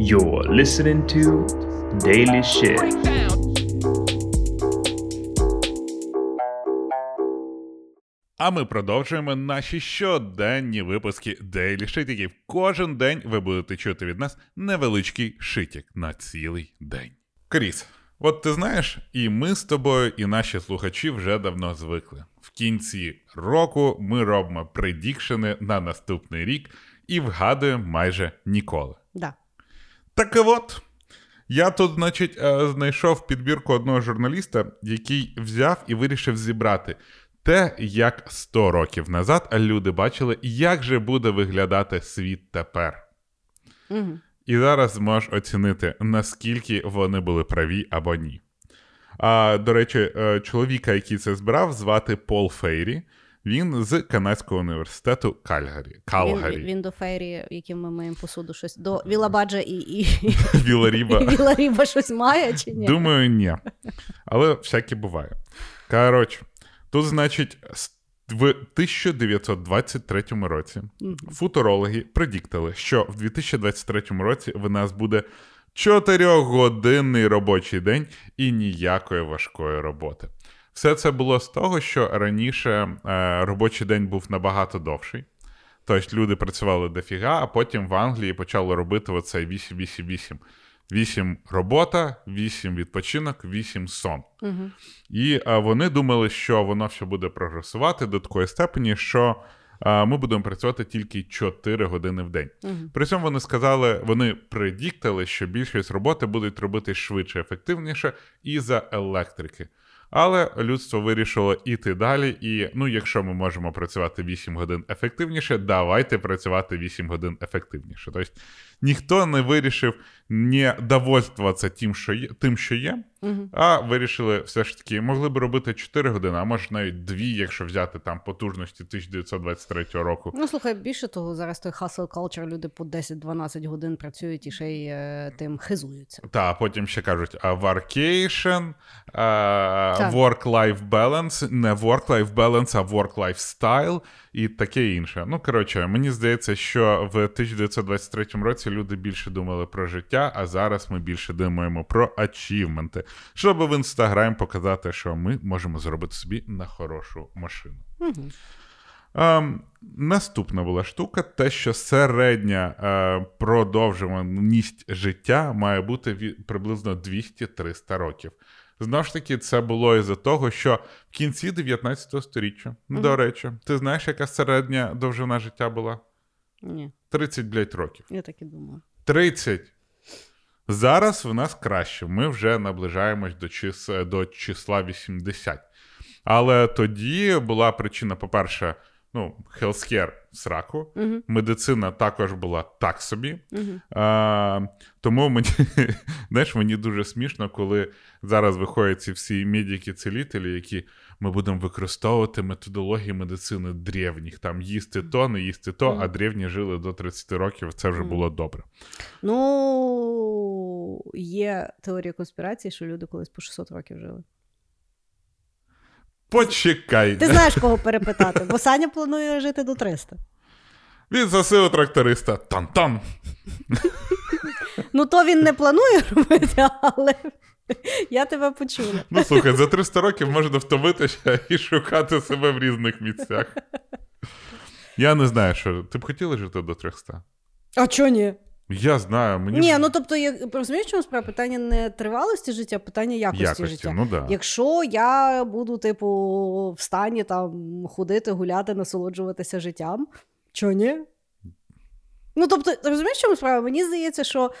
You're listening to Daily Shit. А ми продовжуємо наші щоденні випуски Daily Shit, Кожен день ви будете чути від нас невеличкий шитік на цілий день. Кріс, от ти знаєш, і ми з тобою, і наші слухачі вже давно звикли. В кінці року ми робимо предікшени на наступний рік і вгадуємо майже ніколи. Да. Так от, я тут, значить, е, знайшов підбірку одного журналіста, який взяв і вирішив зібрати те, як 100 років назад люди бачили, як же буде виглядати світ тепер. Угу. І зараз зможеш оцінити, наскільки вони були праві або ні. А, До речі, е, чоловіка, який це збирав, звати Пол Фейрі. Він з Канадського університету Кальгарі. Калгарі. Він, він до фейрі, яким ми маємо посуду, щось до Вілабаджа і, і, Віларіба. Віларіба щось має чи ні? Думаю, ні. Але всяке буває. Коротше, тут, значить, в 1923 році футурологи предіктили, що в 2023 році в нас буде 4-годинний робочий день і ніякої важкої роботи. Все це було з того, що раніше е, робочий день був набагато довший. Тобто люди працювали дофіга, а потім в Англії почали робити оцей 8-8-8. 8 робота, 8 відпочинок, 8 сон. Угу. І а, вони думали, що воно все буде прогресувати до такої степені, що а, ми будемо працювати тільки 4 години в день. Угу. При цьому вони сказали, вони предіктали, що більшість роботи будуть робити швидше, ефективніше і за електрики. Але людство вирішило іти далі, і ну, якщо ми можемо працювати 8 годин ефективніше, давайте працювати 8 годин ефективніше. Тобто ніхто не вирішив не довольствуватися тим, що є, тим, що є, Угу. а вирішили все ж таки, могли б робити 4 години, а може навіть 2, якщо взяти там потужності 1923 року. Ну, слухай, більше того, зараз той hustle culture, люди по 10-12 годин працюють і ще й е, тим хизуються. Та, а потім ще кажуть, а workation, а, work-life balance, не work-life balance, а work-life style і таке інше. Ну, коротше, мені здається, що в 1923 році люди більше думали про життя, а зараз ми більше думаємо про ачівменти, щоб в інстаграм показати, що ми можемо зробити собі на хорошу машину. Угу. Ем, наступна була штука, те, що середня е, продовжуваність життя має бути від, приблизно 200-300 років. Знову ж таки, це було із-за того, що в кінці 19 століття, Мгм. до речі, ти знаєш, яка середня довжина життя була? Ні, 30, блядь, років. я так і думаю. 30. Зараз в нас краще. Ми вже наближаємось до, чис... до числа 80. Але тоді була причина, по-перше, ну, healthcare сраку. Угу. Медицина також була так собі. Угу. А, тому мені, знаєш, мені дуже смішно, коли зараз виходять ці всі медики-цілителі, які ми будемо використовувати методології медицини древніх. Там їсти то, не їсти то, а древні жили до 30 років. Це вже було добре. Ну, є теорія конспірації, що люди колись по 600 років жили. Почекай. Ти знаєш, кого перепитати, бо Саня планує жити до 300. Він засив тракториста. Тан-тан. Ну, то він не планує робити, але я тебе почула. Ну слухай, за 300 років можна втомитися і шукати себе в різних місцях. Я не знаю, що. Ти б хотіла жити до 300? А чого ні? Я знаю, мені Ні, ну тобто, як розумієш, чому справа? Питання не тривалості життя, а питання якості, якості. життя. Ну да. Якщо я буду, типу, в стані там ходити, гуляти, насолоджуватися життям, чого ні? Ну, тобто, розумієш, чому справа? Мені здається, що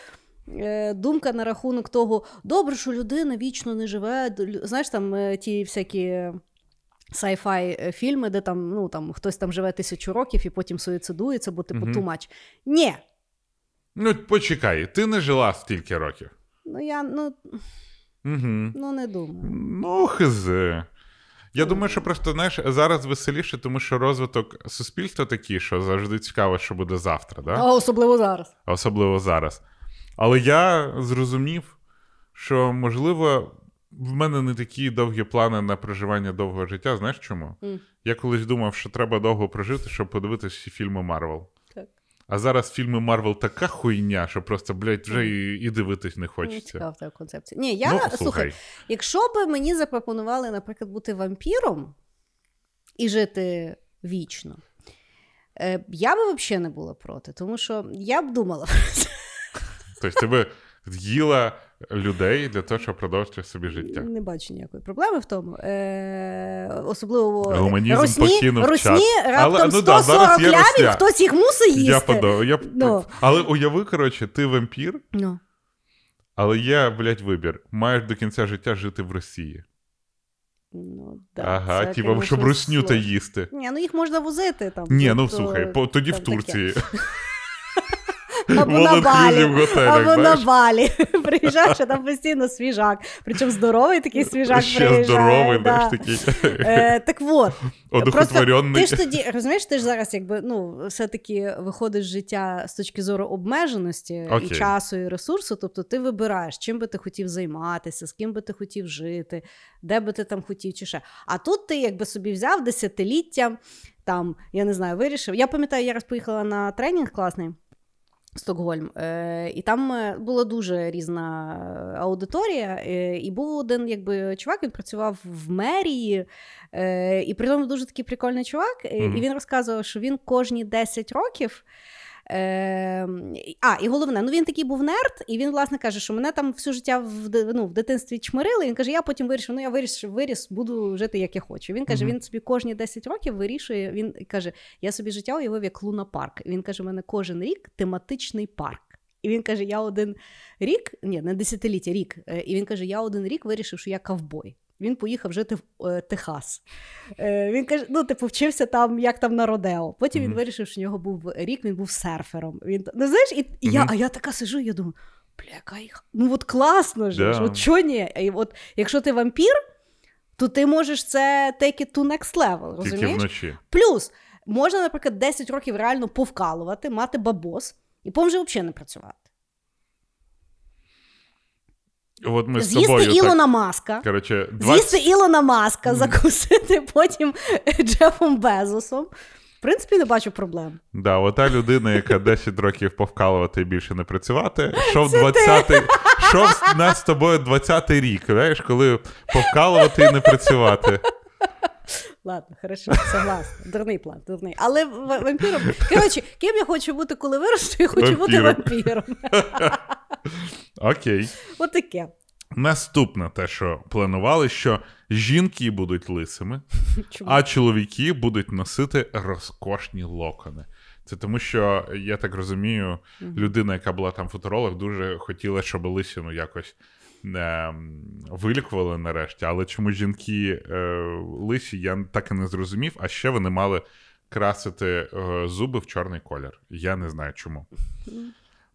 е, думка на рахунок того, добре, що людина вічно не живе. Знаєш, там е, ті всякі. Sci-fi е, фільми, де там, ну, там хтось там живе тисячу років і потім суїцидується, бо типу much. Ні. Ну, почекай, ти не жила стільки років. Ну я ну, Угу. ну не думаю. Ну, хизи. Я думаю, що просто знаєш, зараз веселіше, тому що розвиток суспільства такий, що завжди цікаво, що буде завтра, да? А особливо зараз. особливо зараз. Але я зрозумів, що можливо в мене не такі довгі плани на проживання довгого життя. Знаєш чому? М. Я колись думав, що треба довго прожити, щоб подивитися всі фільми Марвел. А зараз фільми Марвел така хуйня, що просто, блядь, вже і, і дивитись не хочеться. цікава така концепція. Ні, я ну, слухай, слухай, якщо б мені запропонували, наприклад, бути вампіром і жити вічно, е, я би взагалі не була проти, тому що я б думала про це. тобто ти їла людей для того, щоб продовжити собі життя. Не бачу ніякої проблеми в тому. Е, особливо Гуманізм русні, покинув русні чат. раптом Але, ну да, 140 зараз є лямів, хтось їх мусить їсти. Я подав. Я... Ну. Але уяви, коротше, ти вампір, Ну. але є, блядь, вибір. Маєш до кінця життя жити в Росії. Ну, да, ага, це, щоб русню та їсти. Ні, ну їх можна возити там. Ні, ну тобто, слухай, по, тоді в там таке. Або на Балі. готелях, Або на знаєш? Балі. Приїжджаєш, а там постійно свіжак. Причому здоровий такий свіжак Ще приїжджає. здоровий, да. знаєш, такий Е, так от, просто одухотворений. ти ж тоді, розумієш, ти ж зараз якби, ну, все-таки виходиш з життя з точки зору обмеженості Окей. і часу, і ресурсу, тобто ти вибираєш, чим би ти хотів займатися, з ким би ти хотів жити, де би ти там хотів чи ще. А тут ти якби собі взяв десятиліття, там, я не знаю, вирішив. Я пам'ятаю, я раз поїхала на тренінг класний. Стокгольм, е, і там е, була дуже різна аудиторія. Е, і був один якби чувак, він працював в мерії, і при тому дуже такий прикольний чувак. Mm-hmm. І він розказував, що він кожні 10 років. Е, а, і головне, ну він такий був нерд, і він, власне, каже, що мене там все життя в, ну, в дитинстві чмирили. Він каже, я потім вирішив, ну я вирішив, виріс, буду жити, як я хочу. Він каже, він собі кожні 10 років вирішує. Він каже, я собі життя уявив як луна парк. Він каже, у мене кожен рік тематичний парк. І він каже: я один рік, ні, не десятиліття, рік. Е, І він каже: я один рік вирішив, що я ковбой. Він поїхав жити в е, Техас. Е, він каже: ну, типу, вчився там, як там на Родео. Потім він вирішив, що у нього був рік, він був серфером. Він, ну, знаєш, і, і я, а я така сиджу, і я думаю, бля, яка їх. Ну от класно ж, Да. от чого ні? І от, якщо ти вампір, то ти можеш це take it to next level, Тільки вночі. Плюс можна, наприклад, 10 років реально повкалувати, мати бабос, і потім вже взагалі не працювати. От ми з тобою. Ілона Так, Маска. коротше, 20... З'їсти Ілона Маска, закусити потім Джефом Безосом. В принципі, не бачу проблем. Да, ота людина, яка 10 років повкалувати і більше не працювати, що в 20-й, що в нас з тобою 20-й рік, знаєш, коли повкалувати і не працювати. Ладно, хорошо, согласна. Дурний план, дурний. Але вампіром. Коротше, ким я хочу бути, коли виросту, я хочу бути Вампіром. Окей. Отаке. Наступне те, що планували, що жінки будуть лисими, Чому? а чоловіки будуть носити розкошні локони. Це тому, що я так розумію, людина, яка була там футуролог, дуже хотіла, щоб лисину якось е, вилікували нарешті. Але чому жінки е, лисі, я так і не зрозумів. А ще вони мали красити е, зуби в чорний колір. Я не знаю чому.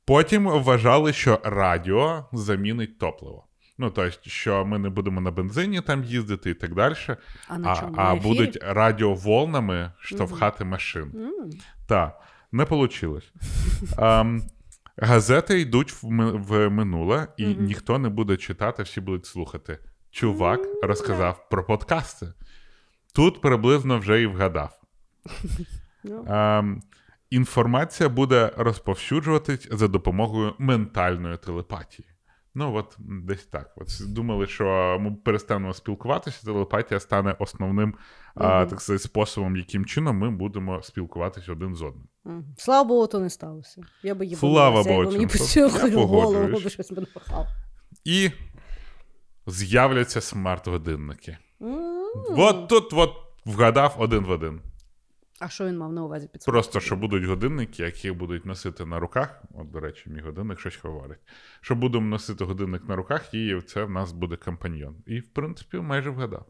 Потім вважали, що радіо замінить топливо. Ну, тобто, що ми не будемо на бензині там їздити і так далі, А на а, чому? а будуть радіоволнами штовхати машин. М. Так, не вийшло. Um, газети йдуть в, в минуле, і Мгм. ніхто не буде читати, всі будуть слухати. Чувак розказав про подкасти. Тут приблизно вже і вгадав. Ем, інформація буде розповсюджуватись за допомогою ментальної телепатії. Ну, от десь так. От думали, що ми перестанемо спілкуватися, телепатія стане основним а, так сказати, способом, яким чином ми будемо спілкуватися один з одним. Мгм. Слава Богу, то не сталося. Я би Слава Богу, мені голову, би щось мене пахав. І з'являться смарт-годинники. М. От тут от вгадав один в один. А що він мав на увазі під Просто що будуть годинники, які будуть носити на руках. От, до речі, мій годинник щось говорить. Що будемо носити годинник на руках, і це в нас буде компаньйон. І, в принципі, майже вгадав.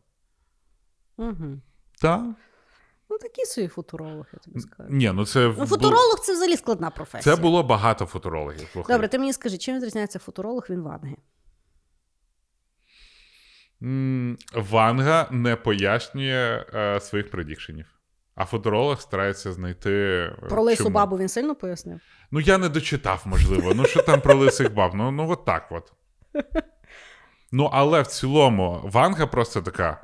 Угу. Так. Ну, такий собі футуролог, я тобі скажу. Ні, ну це Ну, футуролог це взагалі складна професія. Це було багато футурологів. слухай. Добре, ти мені скажи, чим відрізняється футуролог від ванги? М, Ванга не пояснює е, своїх предікшенів. А футуролог старається знайти. е, Про лису чому. бабу він сильно пояснив? Ну, я не дочитав, можливо. Ну, що там про лисих баб? Ну, ну от так от. Ну, але в цілому, Ванга просто така.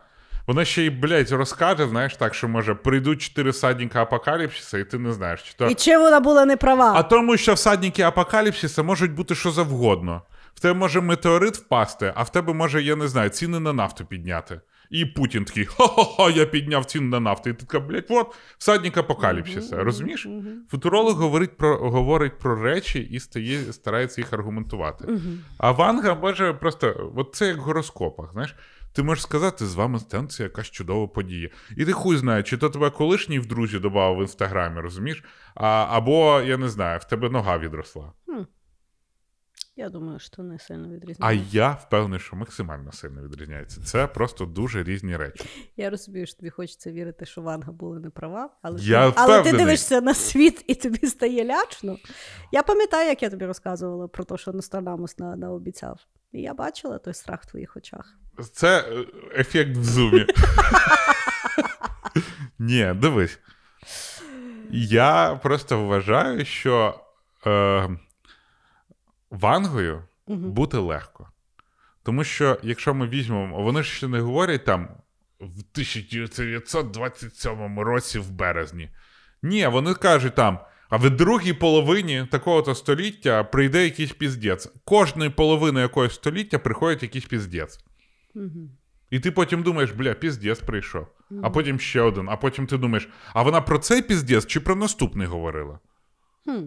Вона ще й, блядь, розкаже, знаєш, так, що може прийдуть чотири садника апокаліпсиса, і ти не знаєш, чи то. І чим вона була не права? А тому, що всадники апокаліпсиса можуть бути що завгодно. В тебе може метеорит впасти, а в тебе може, я не знаю, ціни на нафту підняти. І Путін такий, хо-хо-хо, я підняв ціни на нафту. І ти така, блядь, от, всадник апокаліпсиса. Розумієш? Футуролог говорить про, говорить про речі і стає, старається їх аргументувати. А Ванга може просто, от це як в гороскопах, знаєш. Ти можеш сказати, з вами станеться якась чудова подія. І ти хуй знає, чи то тебе колишній в друзі додав в інстаграмі, розумієш? А, або, я не знаю, в тебе нога відросла. Я думаю, що не сильно відрізняється. А я впевнений, що максимально сильно відрізняється. Це просто дуже різні речі. Я розумію, що тобі хочеться вірити, що Ванга була не права, але, Я ти, але ти дивишся на світ і тобі стає лячно. Я пам'ятаю, як я тобі розказувала про те, що Нострадамус на, наобіцяв. І я бачила той страх в твоїх очах. Це е, ефект в зумі. Ні, дивись. Я просто вважаю, що е, вангою бути легко. Тому що, якщо ми візьмемо, вони ж ще не говорять там в 1927 році в березні. Ні, вони кажуть там. А в другій половині такого-то століття прийде якийсь піздець. Кожної половини якогось століття приходить якийсь піздець. І ти потім думаєш, бля, піздець прийшов. А потім ще один. А потім ти думаєш, а вона про цей піздець чи про наступний говорила? Хм.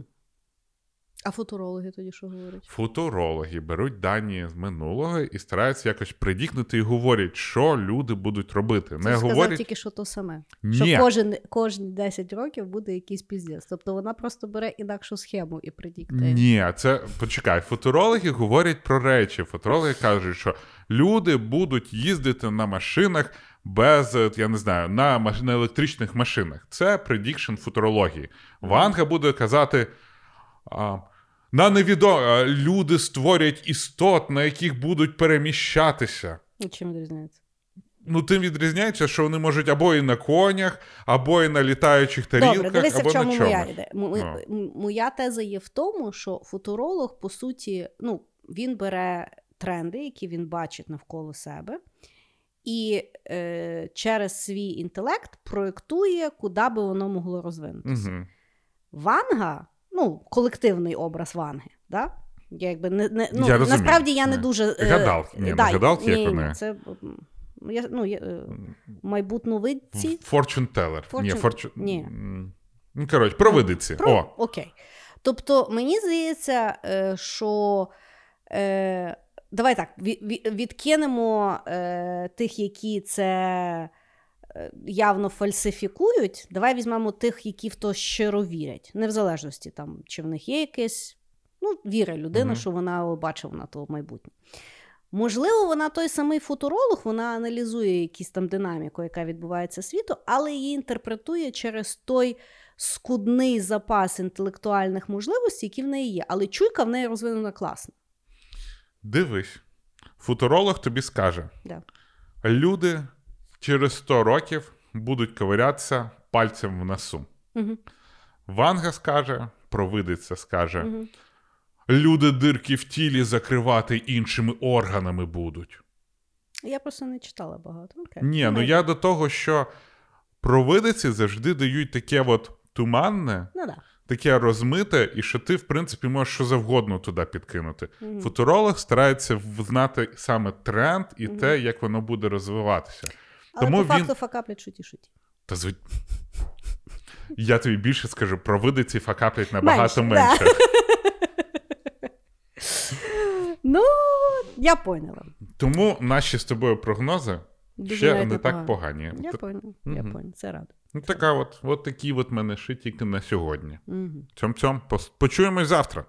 А футурологи тоді що говорять? Футурологи беруть дані з минулого і стараються якось придікнути і говорять, що люди будуть робити. Ти Не сказав говорять. тільки, що то саме. Ні. Що кожен, кожні 10 років буде якийсь піздець. Тобто вона просто бере інакшу схему і придіктує. Ні, це почекай. Футурологи говорять про речі. Футурологи кажуть, що люди будуть їздити на машинах без, е, я не знаю, на, маш- на електричних машинах. Це prediction футурології. Ванга буде казати. А, на невідомо люди створять істот, на яких будуть переміщатися. І Чим відрізняється? Ну, тим відрізняється, що вони можуть або і на конях, або і на літаючих тарілках, Добре, дивися, або в чому на моя ідея. М- Моя теза є в тому, що футуролог, по суті, ну, він бере тренди, які він бачить навколо себе, і е, через свій інтелект проєктує, куди би воно могло розвинутися. Угу. Ванга, ну, колективний образ Ванги, да? Я якби не, не, ну, Я розумію. насправді я не Ні. дуже. е, Гадалки. Ні, ну, гадалки, як вони. це я, ну, я, е, майбутновидці. Fortune teller. Ні, Fortune- fortune... ні. Ну, коротше, провидиці. Про... О, Окей. Тобто, мені здається, е, що е, давай так, ві- ві- відкинемо е, тих, які це явно фальсифікують. Давай візьмемо тих, які в то щиро вірять. Не в залежності, там, чи в них є якесь. Ну, віра людина, Мгм. що вона бачила на то майбутнє. Можливо, вона той самий футуролог, вона аналізує якісь там динаміку, яка відбувається світу, але її інтерпретує через той скудний запас інтелектуальних можливостей, які в неї є. Але чуйка в неї розвинена класно. дивись. Футуролог тобі скаже: Да. люди через 100 років будуть ковирятися пальцем в носу. Угу. Ванга скаже, провидиця скаже: Угу. люди дирки в тілі закривати іншими органами будуть. Я просто не читала багато. Окей. Ні, ну я до того, що провидиці завжди дають таке от туманне, Ну да. таке розмите, і що ти, в принципі, можеш що завгодно туди підкинути. Мгм. Футуролог старається знати саме тренд і те, як воно буде розвиватися. Але Тому по він- факту факаплять шуті шуті. Та звуть. Я тобі більше скажу, провидиці факаплять набагато Менше, менше. да. Ну, я поняла. Тому наші з тобою прогнози Дуже ще не так погані. Я Т- поняла, я Мгм. поняла. Це радо. Ну, така от, от такі от мене шитіки на сьогодні. Угу. Цьом-цьом, почуємось завтра.